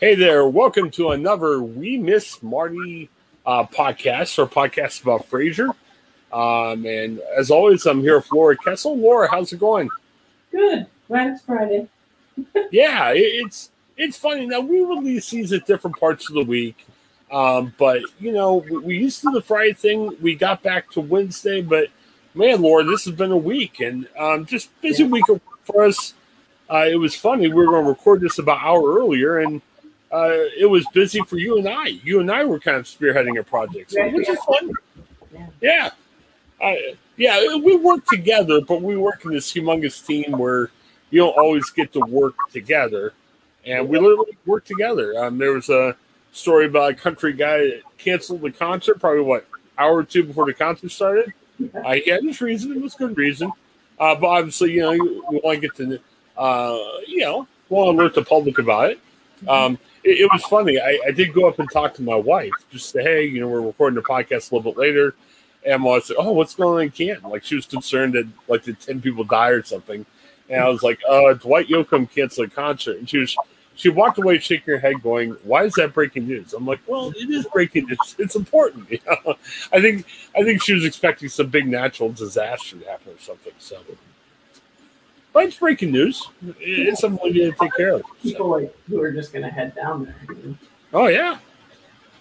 Hey there, welcome to another We Miss Marty uh, podcast or podcast about Frasier. Um, and as always, I'm here with Laura Kessel. Laura, how's it going? Good. Glad it's Friday. yeah, it, it's it's funny. Now we release these at different parts of the week, um, but you know we, we used to do the Friday thing. We got back to Wednesday, but man, Laura, this has been a week and um, just busy Yeah. week for us. Uh, it was funny. We were going to record this about an hour earlier, and uh, it was busy for you and I. You and I were kind of spearheading a project, so, which is fun. Yeah. Yeah, I, yeah, we work together, but we work in this humongous team where you don't always get to work together, and we literally work together. Um, there was a story about a country guy that canceled the concert probably what hour or two before the concert started. I he had his reason; it was good reason. Uh, but obviously, you know, we want to get to, uh, you know, want to alert the public about it. Um, it, it was funny. I, I did go up and talk to my wife, just say, hey, you know, we're recording the podcast a little bit later. And I like, oh, what's going on in Canton? Like, she was concerned that, like, did 10 people die or something? And I was like, uh, Dwight Yoakam canceled a concert. And she was, she walked away shaking her head going, why is that breaking news? I'm like, well, it is breaking news. It's important. You know? I think, I think she was expecting some big natural disaster to happen or something. So, but it's breaking news. It's something we need to take care of. People like who are just gonna head down there. Oh yeah,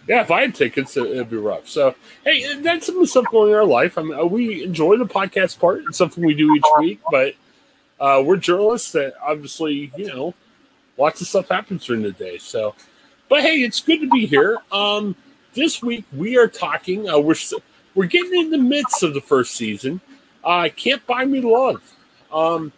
yeah. If I had tickets, it, it'd be rough. So hey, that's some of the stuff going in our life. I mean, uh, we enjoy the podcast part. It's something we do each week, but uh, we're journalists that obviously, you know, lots of stuff happens during the day. So, but hey, it's good to be here. Um, this week we are talking. Uh, we're we're getting in the midst of the first season. Uh, Can't buy me love. Um,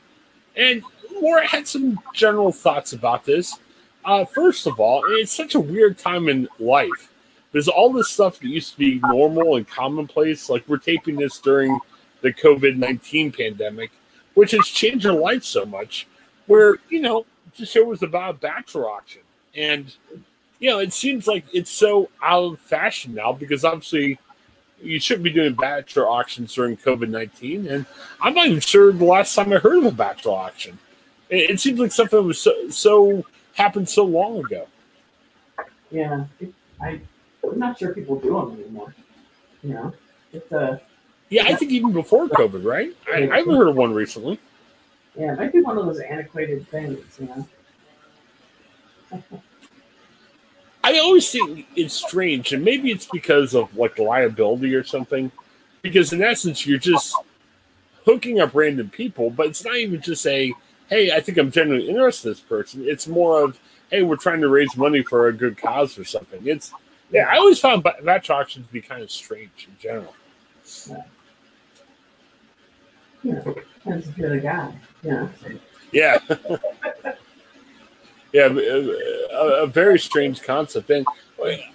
and Laura had some general thoughts about this. Uh, first of all, it's such a weird time in life. There's all this stuff that used to be normal and commonplace. Like we're taping this during the COVID 19 pandemic, which has changed our life so much. Where, you know, the show was about a bachelor auction. And, you know, it seems like it's so out of fashion now because obviously you shouldn't be doing bachelor auctions during COVID 19. And I'm not even sure the last time I heard of a bachelor auction. It, it seems like something that was so, so happened so long ago. Yeah. It, I I'm not sure people do them anymore. You know, it's a Yeah, I think even before COVID, right? I, I haven't heard of one recently. yeah, it might be one of those antiquated things. You know. I always think it's strange, and maybe it's because of like liability or something. Because in essence, you're just hooking up random people, but it's not even just a, hey, I think I'm genuinely interested in this person. It's more of, hey, we're trying to raise money for a good cause or something. It's, yeah, I always found bachelor auctions to be kind of strange in general. Yeah, depends if you're guy. Know. Yeah. yeah, a, a very strange concept. And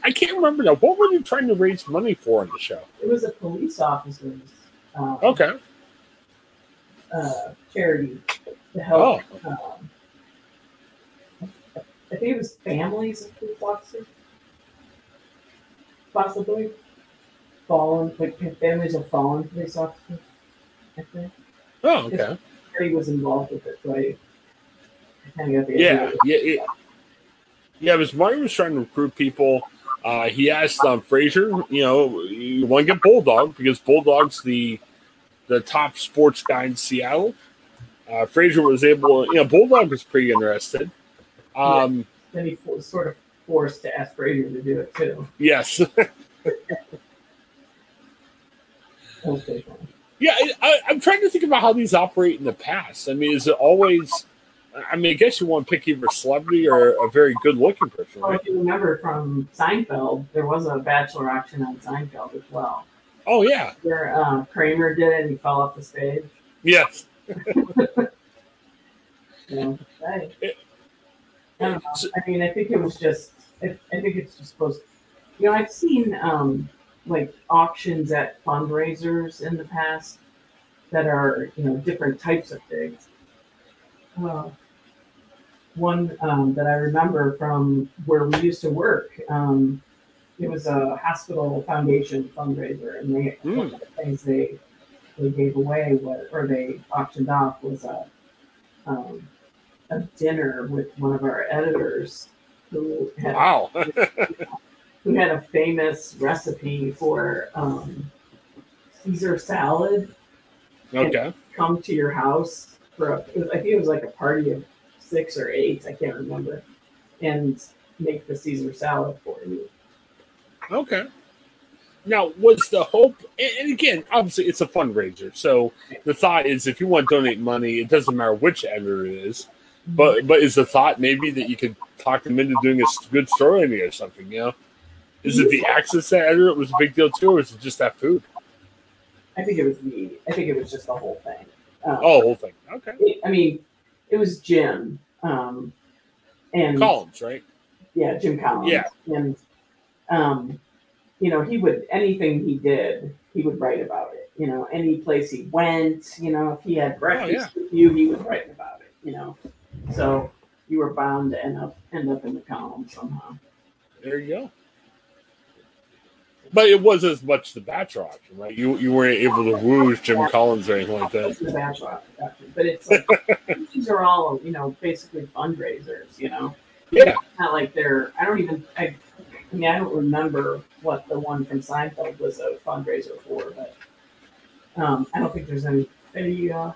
I can't remember now. What were you trying to raise money for on the show? It was a police officer's um, Okay. uh, charity to help. Oh. Um, I think it was families of police officers, possibly fallen, like families of fallen police officers. I think Oh, okay. Harry was involved with it, so I kind of got the Yeah, yeah, it, yeah. Because Martin was trying to recruit people. Uh, he asked um, Frasier, you know, you want to get Bulldog because Bulldog's the the top sports guy in Seattle. Uh, Frasier was able, you know, Bulldog was pretty interested. Um, Then he was sort of forced to ask Frasier to do it too. Yes. Okay. Yeah, I, I, I'm trying to think about how these operate in the past. I mean, is it always? I mean, I guess you want to pick either a celebrity or a very good-looking person, Well, right? if you remember from Seinfeld, there was a bachelor auction on Seinfeld as well. Oh yeah, Where uh, Kramer did it and he fell off the stage. yes. It- I. I mean, I think it was just. I, I think it's just supposed. You know, I've seen um, like auctions at fundraisers in the past that are you know different types of things. Uh, one um, that I remember from where we used to work. Um, it was a hospital foundation fundraiser, and they Hmm. one of the things they they gave away was, or they auctioned off was a um, a dinner with one of our editors who had Wow. who had a famous recipe for um, Caesar salad okay. come to your house for a, I think it was like a party of six or eight, I can't remember, and make the Caesar salad for you. Okay. Now, was the hope, and again, obviously, it's a fundraiser. So the thought is, if you want to donate money, it doesn't matter which editor it is. But but is the thought maybe that you could talk them into doing a good story you or something? You know, is it the access to editor that was a big deal too, or is it just that food? I think it was the I think it was just the whole thing. Um, Oh, whole thing. Okay. I mean, it was Jim, um, and Columns, right? yeah, Jim Collins. Yeah. And um, you know, he would anything he did, he would write about it. You know, any place he went, you know, if he had breakfast with you, he would write about it, you know. So you were bound to end up end up in the column somehow. There you go. But it wasn't as much the bachelor option, right? You you weren't able to woo Jim Collins or anything like that. It's the bachelor option, but it's like these are all, you know, basically fundraisers, you know. Yeah. It's not like they're I don't even I, I mean I don't remember what the one from Seinfeld was a fundraiser for, but um, I don't think there's any any uh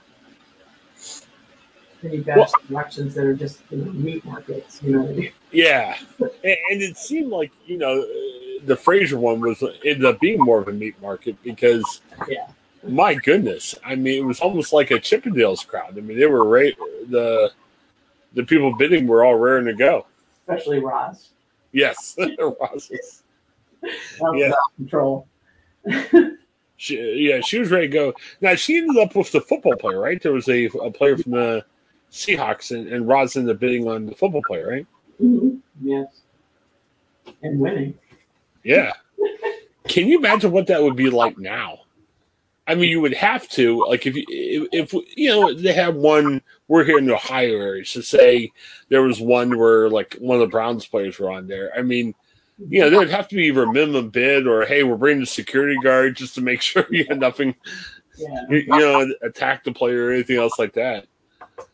any bachelor elections that are just you know, meat markets, you know. I mean? Yeah, and, and it seemed like you know the Frasier one was ended up being more of a meat market because, Yeah. my goodness, I mean it was almost like a Chippendales crowd. I mean they were right the the people bidding were all raring to go. Especially Roz. Yes, Roz was Yeah. out of control. she, yeah, she was ready to go. Now she ended up with the football player, right? There was a, a player from the Seahawks, and, and Roz ended up bidding on the football player, right? Mhm. Yes. And winning. Yeah. Can you imagine what that would be like now? I mean, you would have to like if you if, if you know they have one. We're here in the Ohio area, so say there was one where like one of the Browns players were on there. I mean, you know, there'd have to be either a minimum bid or hey, we're bringing the security guard just to make sure you had nothing, Yeah. you, you know, attack the player or anything else like that.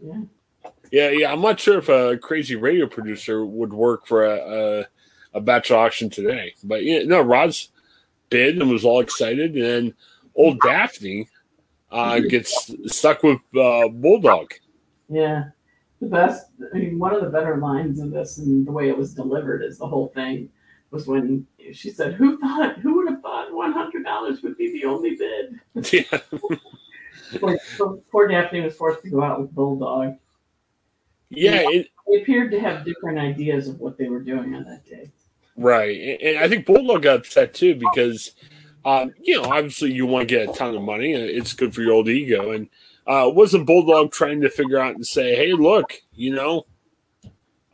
Yeah. Yeah, yeah. I'm not sure if a crazy radio producer would work for a a, a bachelor auction today, but yeah, no, Rod's bid and was all excited, and then old Daphne uh, gets stuck with uh, Bulldog. Yeah. The best, I mean, one of the better lines of this and the way it was delivered is the whole thing was when she said, Who thought, who would have thought $100 would be the only bid? yeah, Poor, poor- poor Daphne was forced to go out with Bulldog. yeah, it, They appeared to have different ideas of what they were doing on that day. Right. And, I think Bulldog got upset too because, um, you know, obviously you want to get a ton of money, it's good for your old ego. And uh, wasn't Bulldog trying to figure out and say, "Hey, look, you know."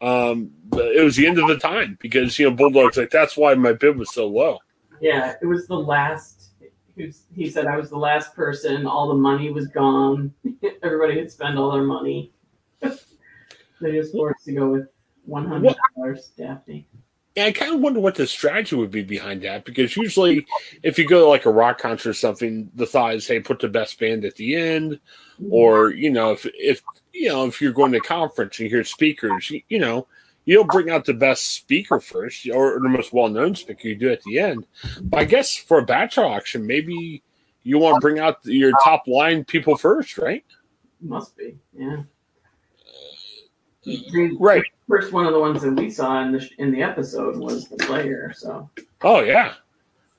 Um, it was the end of the time because you know Bulldog's like that's why my bid was so low. Yeah, it was the last. He, said I was the last person. All the money was gone. Everybody had spent all their money. they just forced to go with one hundred dollars, Daphne. And I kind of wonder what the strategy would be behind that because usually, if you go to like a rock concert or something, the thought is, hey, put the best band at the end, mm-hmm. or you know, if if you know if you're going to a conference and you hear speakers, you, you know, you don't bring out the best speaker first or the most well known speaker. You do at the end. But I guess for a bachelor auction, maybe you want to bring out your top line people first, right? must be, yeah. The Right. First one of the ones that we saw in the in the episode was the player. So Oh yeah,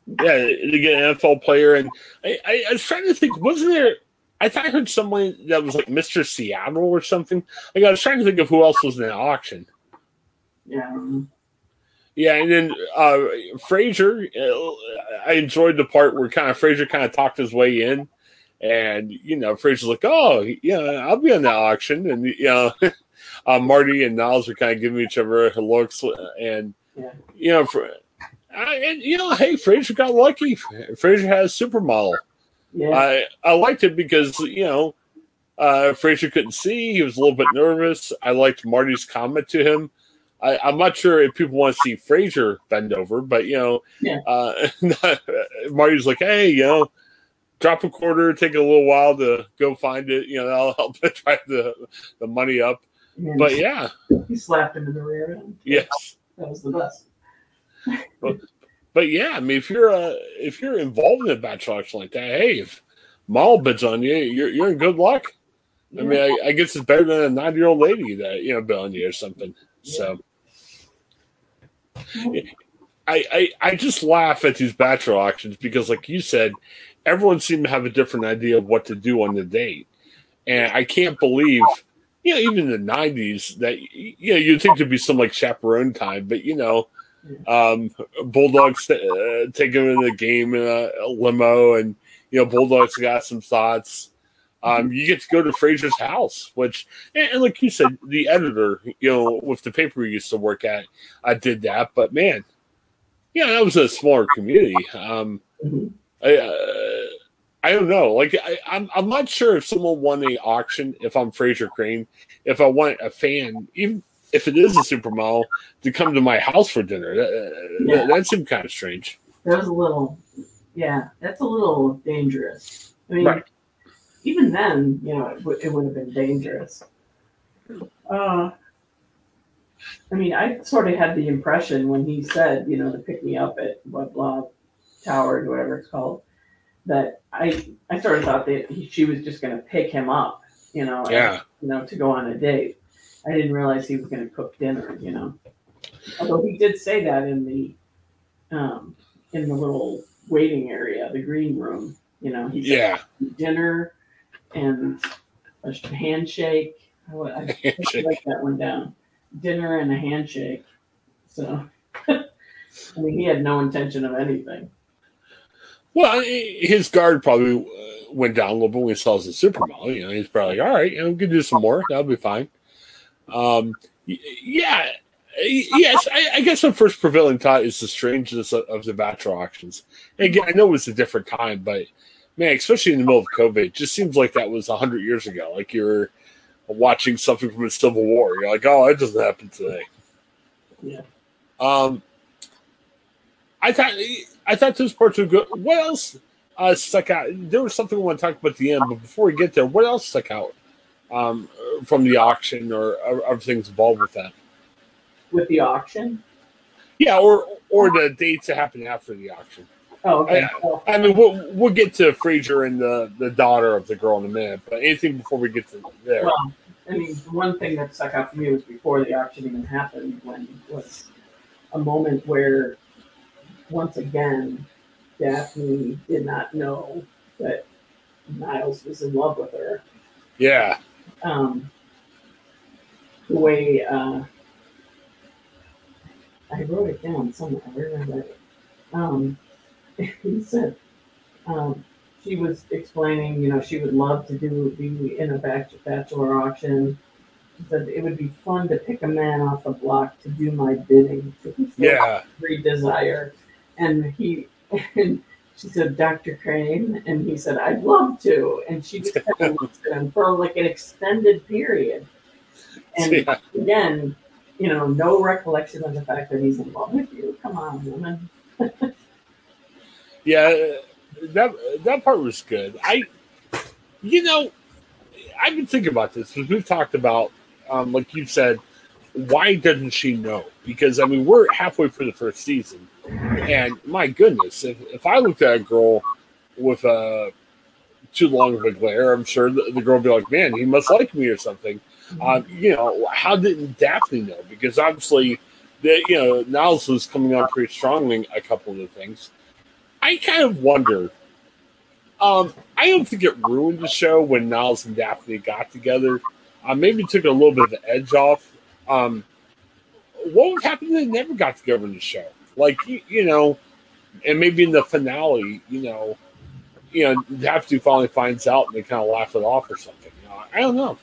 Yeah, to get an NFL player, and I, I, I was trying to think, wasn't there? I thought I heard someone that was like Mr. Seattle or something. Like I was trying to think of who else was in the auction. Yeah. Yeah, and then uh, Frasier, uh, I enjoyed the part where kind of Frasier kind of talked his way in, and you know Frasier's like, "Oh, yeah, I'll be on that auction," and you know, uh, Marty and Niles were kind of giving each other looks, and Yeah. you know, for, I, and you know, hey, Frasier got lucky. Frasier has supermodel. Yeah. I I liked it because you know, uh, Frasier couldn't see; he was a little bit nervous. I liked Marty's comment to him. I, I'm not sure if people want to see Frasier bend over, but you know, Yeah. uh, Marty's like, hey, you know, drop a quarter, take a little while to go find it. You know, that'll help drive the the money up. And But yeah, he slapped him in the rear end. yes. That was the best. But but yeah, I mean, if you're uh, if you're involved in a bachelor auction like that, hey, if Mall bids on you, you're you're in good luck. I mean, I, I guess it's better than a 90 year old lady that you know bid on you or something. So I, I I just laugh at these bachelor auctions because, like you said, everyone seemed to have a different idea of what to do on the date, and I can't believe. You know, even in the '90s, that you know, you'd think there'd be some like chaperone time, but you know, um, Bulldogs uh, taking him in the game in a, a limo, and you know, Bulldogs got some thoughts. Um, you get to go to Frasier's house, which, and, and like you said, the editor, you know, with the paper we used to work at, I did that. But man, yeah, that was a smaller community. Um, Mhm. I, uh, I don't know. Like, I, I'm, I'm not sure if someone won the auction. If I'm Frasier Crane, if I want a fan, even if it is a supermodel, to come to my house for dinner, that, Yeah. that, that seemed kind of strange. That was a little, yeah, that's a little dangerous. I mean, Right. even then, you know, it, w- it would have been dangerous. Uh, I mean, I sort of had the impression when he said, you know, to pick me up at what blah tower, or whatever it's called, that I I sort of thought that he, she was just going to pick him up, you know, and, you know, to go on a date. I didn't realize he was going to cook dinner, you know. Although he did say that in the um, in the little waiting area, the green room. You know, he said Yeah. dinner and a handshake. I, I Handshake. write that one down. Dinner and a handshake. So, I mean, he had no intention of anything. Well, his guard probably uh, went down a little bit when he saw the supermodel. You know, he's probably like, all right, you know, we can do some more. That'll be fine. Um, yeah, yes. I, I guess the first prevailing thought is the strangeness of, of the bachelor auctions. And again, I know it was a different time, but man, especially in the middle of COVID, it just seems like that was hundred years ago. Like you're watching something from the Civil War. You're like, oh, that doesn't happen today. Yeah. Um, I thought I thought those parts were good. What else uh, stuck out? There was something I want to talk about at the end, but before we get there, what else stuck out um, from the auction or other things involved with that? With the auction? Yeah, or or the dates that happened after the auction. Oh, okay. Well, I mean, we'll we'll get to Frasier and the the daughter of the girl in a minute, but anything before we get to there? well, I mean, one thing that stuck out for me was before the auction even happened, when was a moment where, once again, Daphne did not know that Niles was in love with her. Yeah, um, the way uh, I wrote it down somewhere. Where did I write it? Um, he said um, she was explaining, you know, she would love to do be in a bachelor auction. She said it would be fun to pick a man off the block to do my bidding. To yeah, every desire. And he and she said, Dr. Crane, and he said, I'd love to. And she just kind of looked at him for like an extended period. And yeah. again, you know, no recollection of the fact that he's in love with you. Come on, woman. Yeah, that that part was good. I, you know, I've been thinking about this because we've talked about, um, like you said, why doesn't she know? Because I mean, we're halfway through the first season, and my goodness, if if I looked at a girl with a too long of a glare, I'm sure the, the girl would be like, "Man, he must like me" or something. Um, you know, how didn't Daphne know? Because obviously, the you know Niles was coming on pretty strongly a couple of the things. I, I kind of wonder. Um, I don't think it ruined the show when Niles and Daphne got together. Uh, maybe took a little bit of the edge off. Um, what would happen if they never got together in the show? Like you, you know, and maybe in the finale, you know, you know, Daphne finally finds out and they kind of laugh it off or something. You know, I don't know.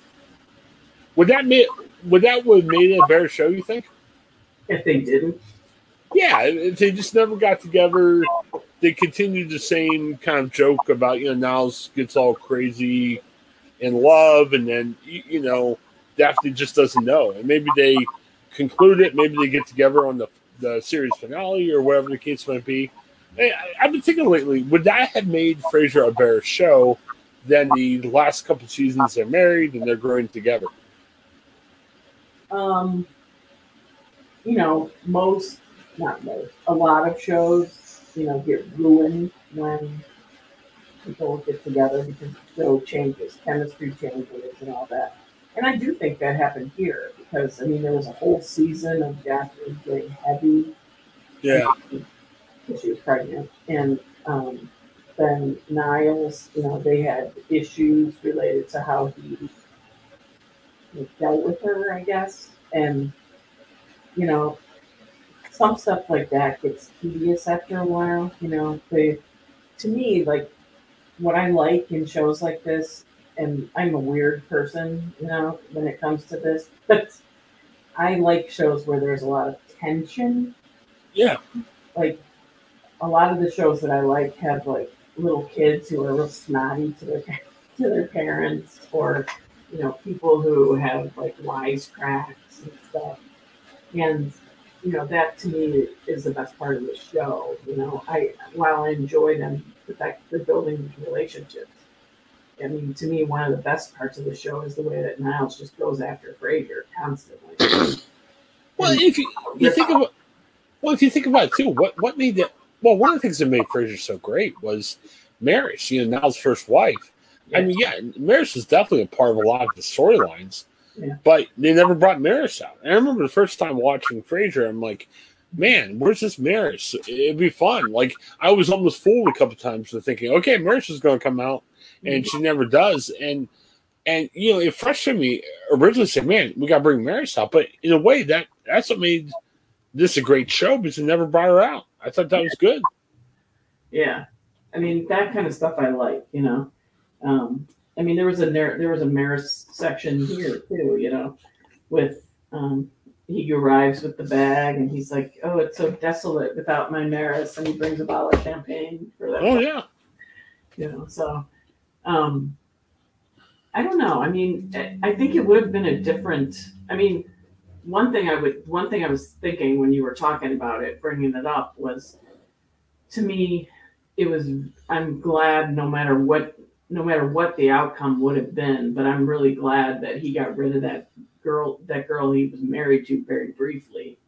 Would that make would that would have made it a better show? You think? If they didn't, yeah, if they just never got together, they continued the same kind of joke about you know Niles gets all crazy in love, and then you know Daphne just doesn't know, and maybe they conclude it, maybe they get together on the the series finale or whatever the case might be. I, I've been thinking lately, would that have made Frasier a better show than the last couple seasons they're married and they're growing together? um, you know, most, not most, a lot of shows, you know, get ruined when people get together because show changes, chemistry changes, and all that. And I do think that happened here because I mean there was a whole season of Daphne getting heavy. Yeah, because she was pregnant, and um, then Niles, you know, they had issues related to how he he dealt with her, I guess, and you know, some stuff like that gets tedious after a while. You know, they to me like what I like in shows like this, and I'm a weird person, you know, when it comes to this, but I like shows where there's a lot of tension yeah, like a lot of the shows that I like have like little kids who are real snotty to their to their parents, or you know people who have like wisecracks and stuff. And you know that to me is the best part of the show. You know, I while I enjoy them, the fact they're building relationships. I mean, to me, one of the best parts of the show is the way that Niles just goes after Frasier constantly. Well, if you, you think about well, if you think about it too, what what made that? Well, one of the things that made Frasier so great was Maris, you know, Niles' first wife. I mean, yeah, Maris was definitely a part of a lot of the storylines, Yeah. but they never brought Maris out. And I remember the first time watching Frasier, I'm like, man, where's this Maris? It'd be fun. Like I was almost fooled a couple times with thinking, okay, Maris is going to come out, and she never does. And and you know, it frustrated me originally. Said, man, we got to bring Maris out, but in a way, that that's what made this a great show because they never brought her out. I thought that was good. Yeah, I mean that kind of stuff I like. You know, um, I mean there was a there was a Maris section here too. You know, with um, he arrives with the bag and he's like, "Oh, it's so desolate without my Maris," and he brings a bottle of champagne for that. Oh yeah, You know, so um, I don't know. I mean, I- think it would have been a different. I mean, one thing I would, one thing I was thinking when you were talking about it, bringing it up was, to me, it was. I'm glad no matter what, no matter what the outcome would have been, but I'm really glad that he got rid of that girl, that girl he was married to very briefly.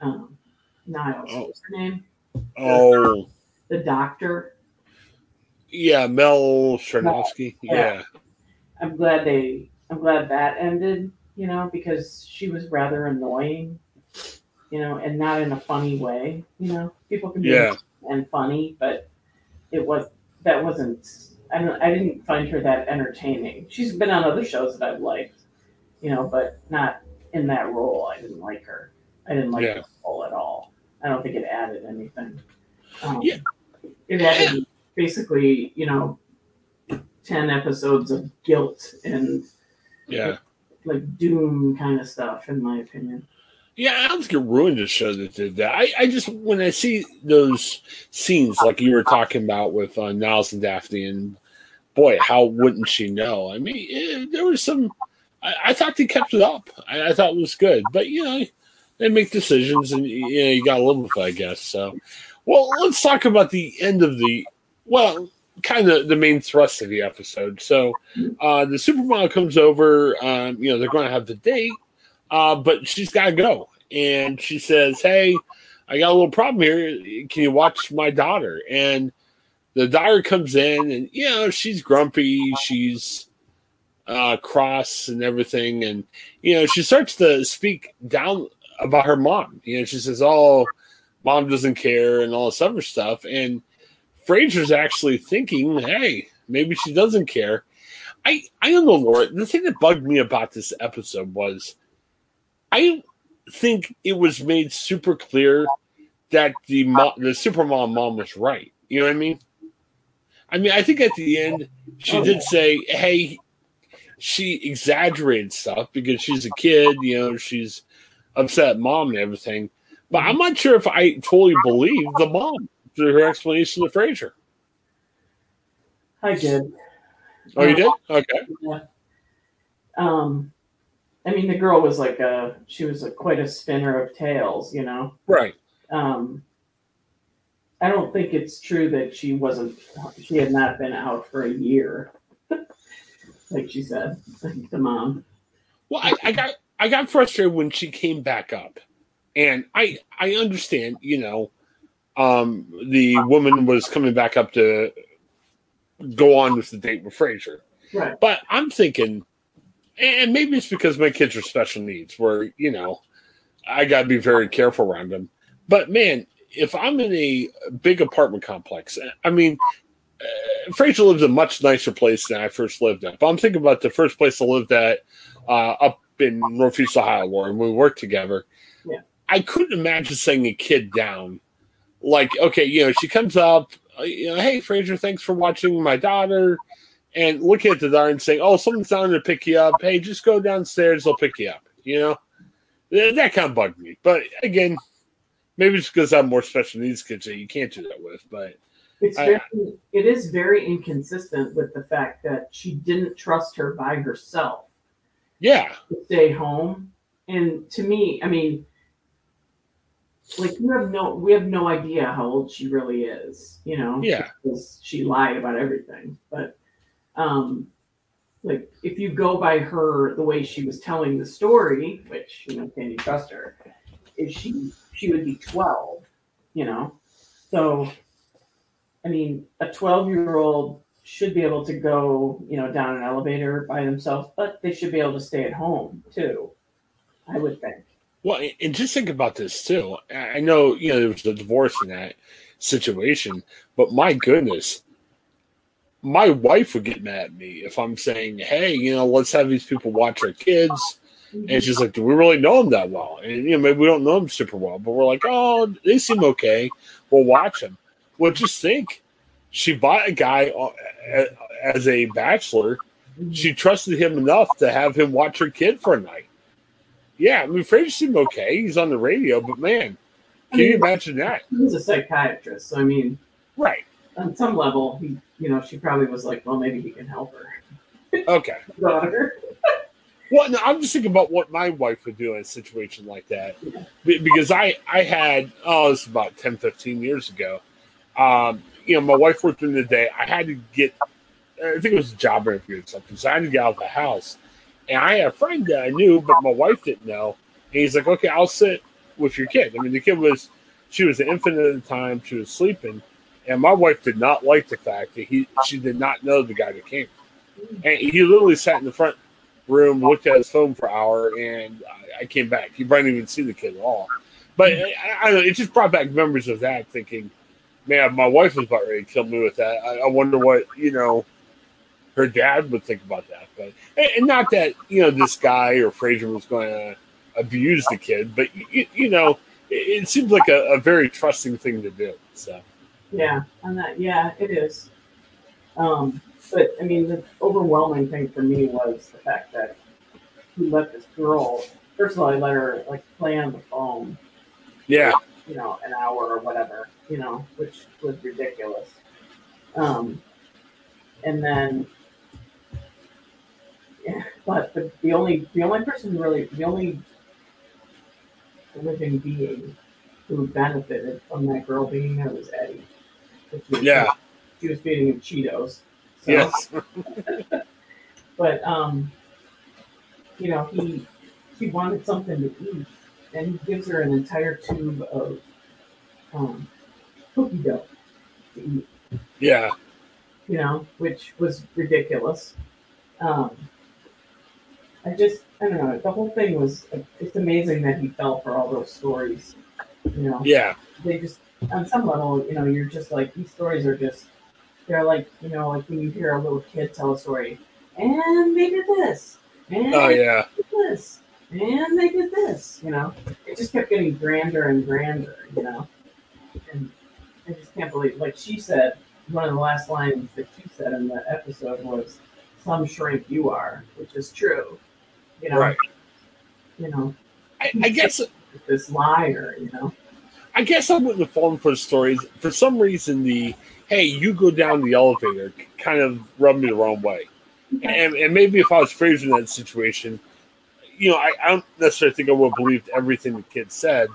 Um, Niles, Oh. what's her name? oh The doctor. Yeah, Mel Chernovsky. Yeah, I'm glad they I'm glad that ended, you know, because she was rather annoying, you know, and not in a funny way. You know, people can be Yeah. and funny, but it was that wasn't I don't I didn't find her that entertaining. She's been on other shows that I've liked, you know, but not in that role. I didn't like her. I didn't like Yeah. her role at all. I don't think it added anything. Um, Yeah. It added basically, you know, ten episodes of guilt and yeah, like doom kind of stuff, in my opinion. yeah. I don't think it ruined the show that did that. I, I just when I see those scenes like you were talking about with uh, Niles and Daphne, and boy, how wouldn't she know? I mean, eh, there was some. I, I thought they kept it up. I, I thought it was good, but you know, they make decisions, and you know, you got to live with it, I guess. So, well, let's talk about the end of the well, kind of the main thrust of the episode. So, uh, the supermodel comes over. Um, you know, they're going to have the date, uh, but she's got to go, and she says, "Hey, I got a little problem here. Can you watch my daughter?" And the daughter comes in, and you know, she's grumpy. She's uh, cross and everything, and you know, she starts to speak down about her mom. You know, she says, "Oh, mom doesn't care," and all this other stuff, and Frasier's actually thinking, hey, maybe she doesn't care. I I don't know, Laura. The thing that bugged me about this episode was I think it was made super clear that the mo- the supermom mom was right. You know what I mean? I mean, I think at the end she did say, "Hey, she exaggerated stuff because she's a kid. You know, she's upset mom and everything." But I'm not sure if I totally believe the mom through her explanation to Frasier. I did. Oh, you did? Okay. Yeah. Um, I mean, the girl was like a she was a, quite a spinner of tales, you know. Right. Um, I don't think it's true that she wasn't she had not been out for a year, like she said, like the mom. Well, I, I got I got frustrated when she came back up, and I I understand, you know, um, the woman was coming back up to go on with the date with Frasier, Right. but I'm thinking, and maybe it's because my kids are special needs, where you know, I got to be very careful around them. But man, if I'm in a big apartment complex, I mean, uh, Frasier lives in a much nicer place than I first lived at. But I'm thinking about the first place I lived at uh, up in Northeast Ohio, where we worked together. Yeah. I couldn't imagine setting a kid down. Like, okay, you know, she comes up, uh, you know, hey, Frasier, thanks for watching my daughter. And looking at the daughter and saying, oh, someone's down to pick you up. Hey, just go downstairs, they'll pick you up. You know, that, kind of bugged me. But again, maybe it's because I'm more special needs kids that you can't do that with. But It's I- very, it is very inconsistent with the fact that she didn't trust her by herself yeah, stay home. And to me, I mean, like you have no, we have no idea how old she really is, you know? Yeah. Because she lied about everything. But, um, like if you go by her the way she was telling the story, which you know, can you trust her? Is she she would be twelve, you know? So, I mean, a twelve year old should be able to go, you know, down an elevator by themselves, but they should be able to stay at home too. I would think. Well, and- just think about this too. I I know you know there was a divorce in that situation, but my goodness, my wife would get mad at me if I'm saying, "Hey, you know, let's have these people watch our kids," and she's like, "Do we really know them that well?" And you know, maybe we don't know them super well, but we're like, "Oh, they seem okay. We'll watch them." Well, just think, she bought a guy uh, as a bachelor. She trusted him enough to have him watch her kid for a night. Yeah, I mean, Frasier seemed okay. He's on the radio, but man, I can you imagine that? He's a psychiatrist, so I mean, Right. on some level, he, you know, she probably was like, well, maybe he can help her Okay. daughter. Well, no, I'm just thinking about what my wife would do in a situation like that. Be- Because I, I had, oh, this was about 10, 15 years ago. Um, you know, my wife worked during the day. I had to get, I think it was a job interview or something. So I had to get out of the house. And I had a friend that I knew, but my wife didn't know. And he's like, okay, I'll sit with your kid. I mean, the kid was, she was an infant at the time. She was sleeping. And my wife did not like the fact that he, she did not know the guy that came. And he literally sat in the front room, looked at his phone for an hour, and I, I came back. He probably didn't even see the kid at all. But I, I know, it just brought back memories of that, thinking, man, my wife was about ready to kill me with that. I, I wonder what, you know, her dad would think about that. But and and not that, you know, this guy or Frasier was going to abuse the kid, but, you, you know, it, it seems like a, a very trusting thing to do. So, Yeah, on that, yeah, it is. Um, but I mean, the overwhelming thing for me was the fact that he let this girl. First of all, he let her like play on the phone, yeah. you know, an hour or whatever, you know, which was ridiculous. Um, and then, yeah, but the, the only the only person who really the only living being who benefited from that girl being there was Eddie. Was- Yeah. she was feeding him Cheetos. So, Yes. But um, you know, he he wanted something to eat, and he gives her an entire tube of um, cookie dough to eat. Yeah. You know, which was ridiculous. Um, I just I don't know. The whole thing was it's amazing that he fell for all those stories. You know, Yeah. they just on some level, you know, you're just like these stories are just they're like you know like when you hear a little kid tell a story, and they did this, and Oh yeah, they did this, and they did this. You know, it just kept getting grander and grander. You know, and I just can't believe. Like she said, one of the last lines that she said in the episode was, "Some shrink you are," which is true. You know, right. you know, I, I guess this liar. You know. I guess I wouldn't have fallen for the stories. For some reason, the hey, you go down the elevator kind of rubbed me the wrong way. And, and maybe if I was Frasier in that situation, you know, I, I don't necessarily think I would have believed everything the kid said.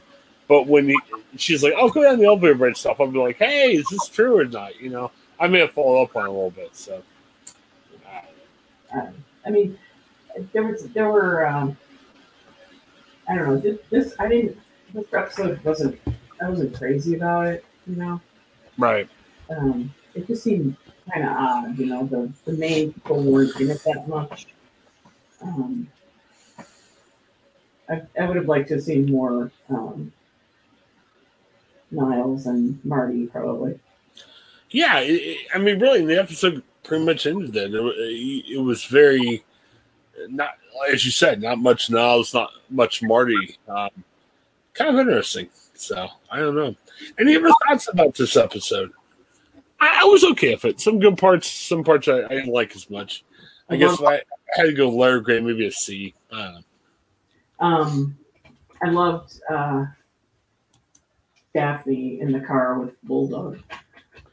But when he, she's like, "I'll go down the elevator and stuff," I'll be like, "Hey, is this true or not?" You know, I may have followed up on it a little bit. So, um, I mean, there was there were um, I don't know this, this I didn't this episode wasn't I wasn't crazy about it you know right, um, it just seemed kind of odd you know the the main people weren't in it that much um, I, I would have liked to have seen more um, Niles and Marty probably yeah. It, I mean, really, the episode pretty much ended then. It, it was very not as you said, not much Niles, not much Marty. Um, kind of interesting. So I don't know. Any other thoughts about this episode? I, I was okay with it. Some good parts, some parts I, I didn't like as much. I guess if I had to go lower grade, maybe a C. I don't know. Um, I loved uh, Daphne in the car with Bulldog.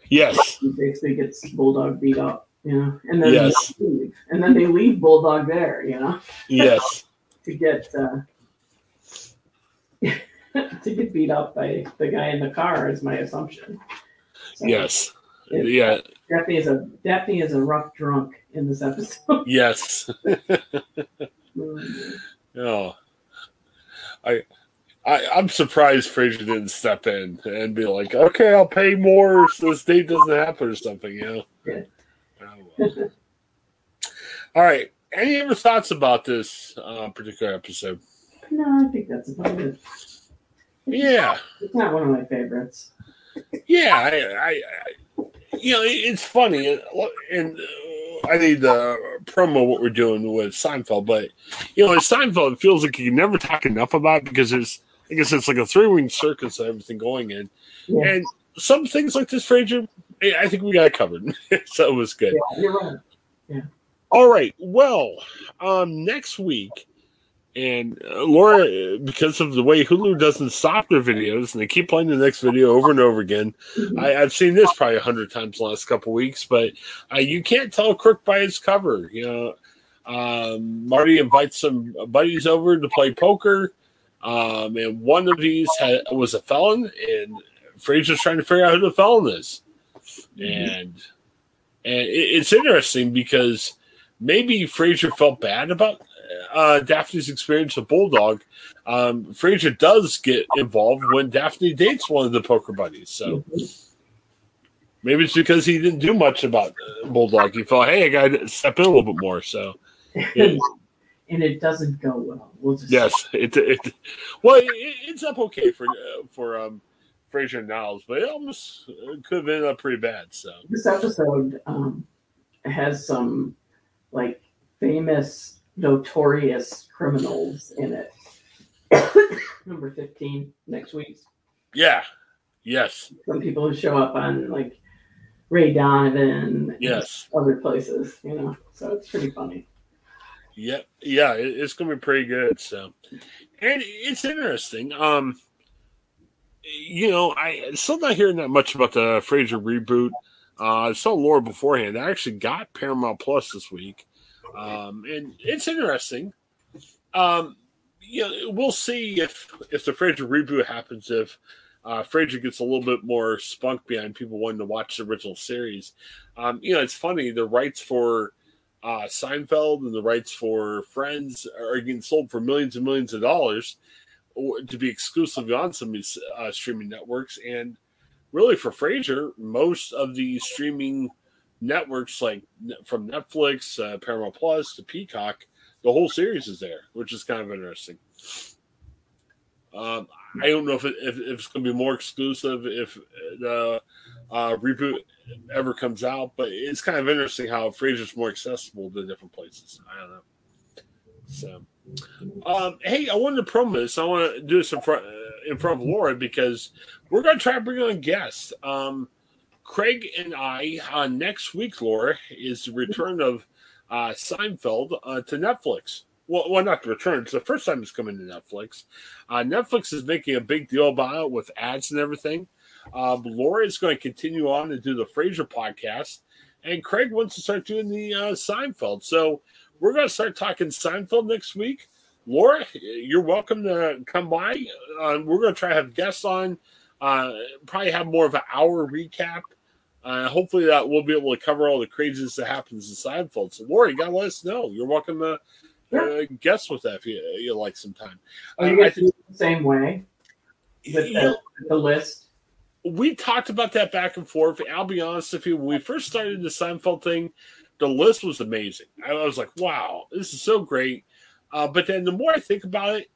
Yes, He basically gets Bulldog beat up, you know, and then Yes. they leave, and then they leave Bulldog there, you know, yes, to get uh, to get beat up by the guy in the car is my assumption. So, yes, it- yeah, Daphne is a Daphne is a rough drunk in this episode. yes. Oh, I, I, I'm surprised Frasier didn't step in and be like, "Okay, I'll pay more so this date doesn't happen" or something. You know. Yeah. All right. Any other thoughts about this uh, particular episode? no, I think that's about it. Yeah, It's not one of my favorites. yeah. I, I, I you know, it's funny, and, and uh, I need to promo what we're doing with Seinfeld, but you know, in Seinfeld, it feels like you can never talk enough about it because there's, I guess, it's like a three ring circus of everything going in, Yeah, and some things like this, Frasier, eh, I think we got it covered, so it was good. yeah you're right. All right. Well, um, next week, and uh, Laura, because of the way Hulu doesn't stop their videos and they keep playing the next video over and over again, I, I've seen this probably a hundred times the last couple weeks. But uh, you can't tell a crook by its cover. You know, um, Marty invites some buddies over to play poker, um, and one of these had, was a felon, and Frasier's trying to figure out who the felon is, and and it, it's interesting because maybe Frasier felt bad about uh, Daphne's experience with Bulldog. Um, Frasier does get involved when Daphne dates one of the poker buddies, so maybe it's because he didn't do much about Bulldog. He felt, hey, I got to step in a little bit more. So and, and it doesn't go well. We'll yes, it, it well, it, it's up okay for uh, for um, Frasier Niles, but it almost uh, could have ended up pretty bad. So this episode um, has some like famous, notorious criminals in it. Number fifteen next week. yeah, yes, Some people who show up on like Ray Donovan, and yes. other places, you know. So it's pretty funny. Yep. Yeah, it, it's going to be pretty good. So, and it's interesting. Um, you know, I still not hearing that much about the Frasier reboot. Uh, I saw Laura beforehand. I actually got Paramount Plus this week, um, and it's interesting. Um, you know, we'll see if if the Frasier reboot happens. If uh, Frasier gets a little bit more spunk behind people wanting to watch the original series. Um, you know, it's funny. The rights for uh, Seinfeld and the rights for Friends are getting sold for millions and millions of dollars or to be exclusively on some of these uh, streaming networks. And really, for Frasier, most of the streaming networks, like from Netflix, uh, Paramount Plus to Peacock, the whole series is there, which is kind of interesting. Um, I don't know if, it, if, if it's going to be more exclusive if the uh, reboot ever comes out, but it's kind of interesting how Frasier's more accessible to different places. I don't know. So, um, hey, I wanted to promo this. I want to do this in front uh, in front of Laura because we're going to try to bring on guests. Um, Craig and I uh, next week, Laura, is the return of uh, Seinfeld uh, to Netflix. Well, well, not the return. It's the first time it's coming to Netflix. Uh, Netflix is making a big deal about it with ads and everything. Um, Laura is going to continue on to do the Frasier podcast, and Craig wants to start doing the uh, Seinfeld. So we're going to start talking Seinfeld next week. Laura, you're welcome to come by. Uh, we're going to try to have guests on. Uh, probably have more of an hour recap. Uh, hopefully that we'll be able to cover all the craziness that happens in Seinfeld. So, Laura, you got to let us know. You're welcome to uh, guest with that if you, you like some time. Are you Uh, I going to do it the same way with the, the list? we talked about that back and forth. I'll be honest with you, when we first started the Seinfeld thing, the list was amazing. I was like, wow, this is so great. Uh, but then the more I think about it,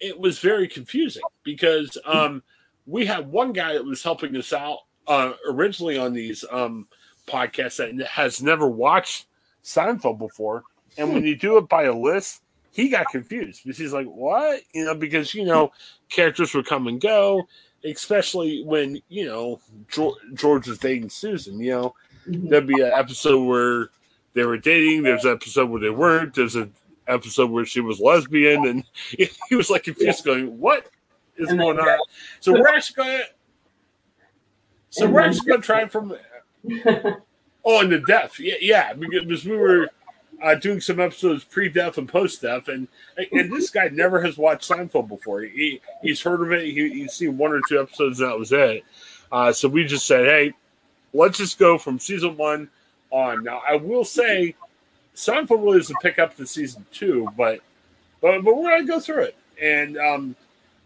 it was very confusing because um, we had one guy that was helping us out uh, originally on these um, podcasts that has never watched Seinfeld before. And when you do it by a list, he got confused because he's like, what? You know, because, you know, characters would come and go especially when you know George, George was dating Susan. You know, Mhm. there'd be an episode where they were dating. There's an episode where they weren't. There's an episode where she was lesbian, and he was like confused, going, "What is And going on?" So we're actually going. So And we're actually going to try it from. Oh, and the death, yeah, yeah, because we were uh, doing some episodes pre-death and post-death, and and this guy never has watched Seinfeld before. He he's heard of it. He, he's seen one or two episodes, and that was it. Uh, so we just said, hey, let's just go from season one on. Now, I will say, Seinfeld really doesn't pick up to season two, but but but we're gonna go through it, and um,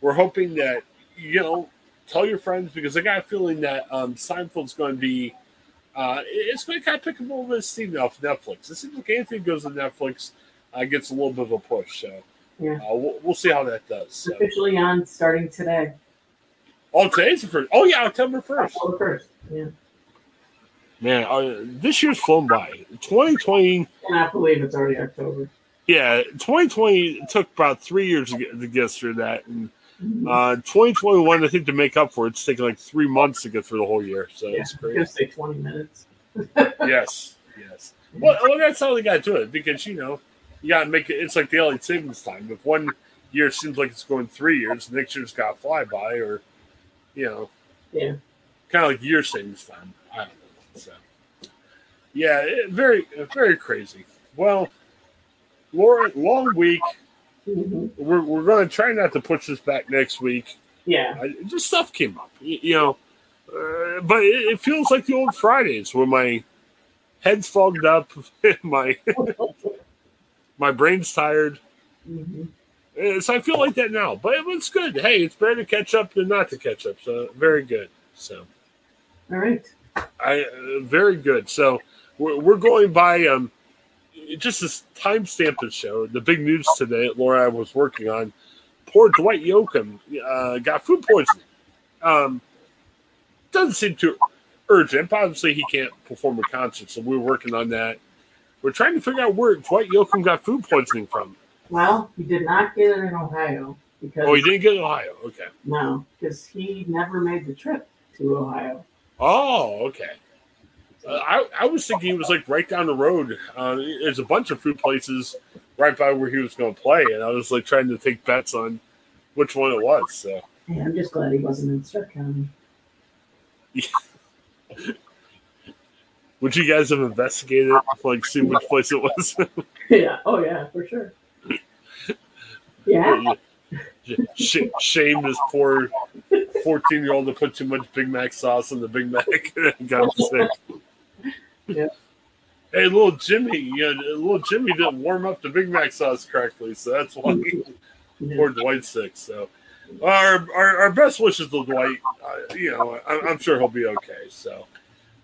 we're hoping that you know tell your friends because I got a feeling that um, Seinfeld's going to be. Uh, it's going to kind of pick up a little bit of steam off Netflix. It seems like anything goes to Netflix uh, gets a little bit of a push. So Yeah. uh, we'll, we'll see how that does. So. Officially on starting today. Oh, today's the first. Oh, yeah, October 1st. October first. Yeah. Man, uh, this year's flown by. 2020, Cannot believe it's already October. yeah, 2020 took about three years to get, to get through that. And uh, 2021, I think, to make up for it, it's taken like three months to get through the whole year. So yeah. it's gonna say twenty minutes. yes, yes. Well, well, that's how they got to it because, you know, you got to make it, it's like the daylight savings time. If one year seems like it's going three years, next year's got to fly by, or, you know, Yeah. kind of like year savings time. I don't know. So, yeah, it, very, very crazy. Well, Laura, long week. Mhm. We're, we're going to try not to push this back next week. Yeah. I, just stuff came up, you, you know. Uh, but it, it feels like the old Fridays where my head's fogged up, my my brain's tired. Mhm. Uh, So I feel like that now, but it's good. Hey, it's better to catch up than not to catch up. So very good. So All right. I uh, very good. So we're, we're going by um just this timestamp the show. The big news today, Laura was working on. Poor Dwight Yoakam uh, got food poisoning. Um, doesn't seem too urgent. but Obviously, he can't perform a concert, so we're working on that. We're trying to figure out where Dwight Yoakam got food poisoning from. Well, he did not get it in Ohio because Oh, he didn't get it in Ohio. Okay. no, because he never made the trip to Ohio. Oh, okay. Uh, I, I was thinking he was like right down the road. Uh, there's a bunch of food places right by where he was going to play, and I was like trying to take bets on which one it was. So Hey, I'm just glad he wasn't in Stark County. would you guys have investigated, like, see which place it was? yeah. Oh yeah, for sure. Yeah. Sh- shame this poor 14 year old to put too much Big Mac sauce on the Big Mac and got sick. Yeah. Hey, little Jimmy, yeah, little Jimmy didn't warm up the Big Mac sauce correctly, so that's why Yeah. poor Dwight's sick. So, our our, our best wishes to Dwight. Uh, you know, I'm, I'm sure he'll be okay. So,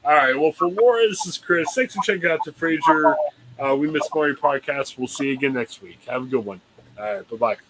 all right. Well, for Laura, this is Chris. Thanks for checking out the Frasier. Uh, we Miss Maury podcast. We'll see you again next week. Have a good one. All right. Bye bye.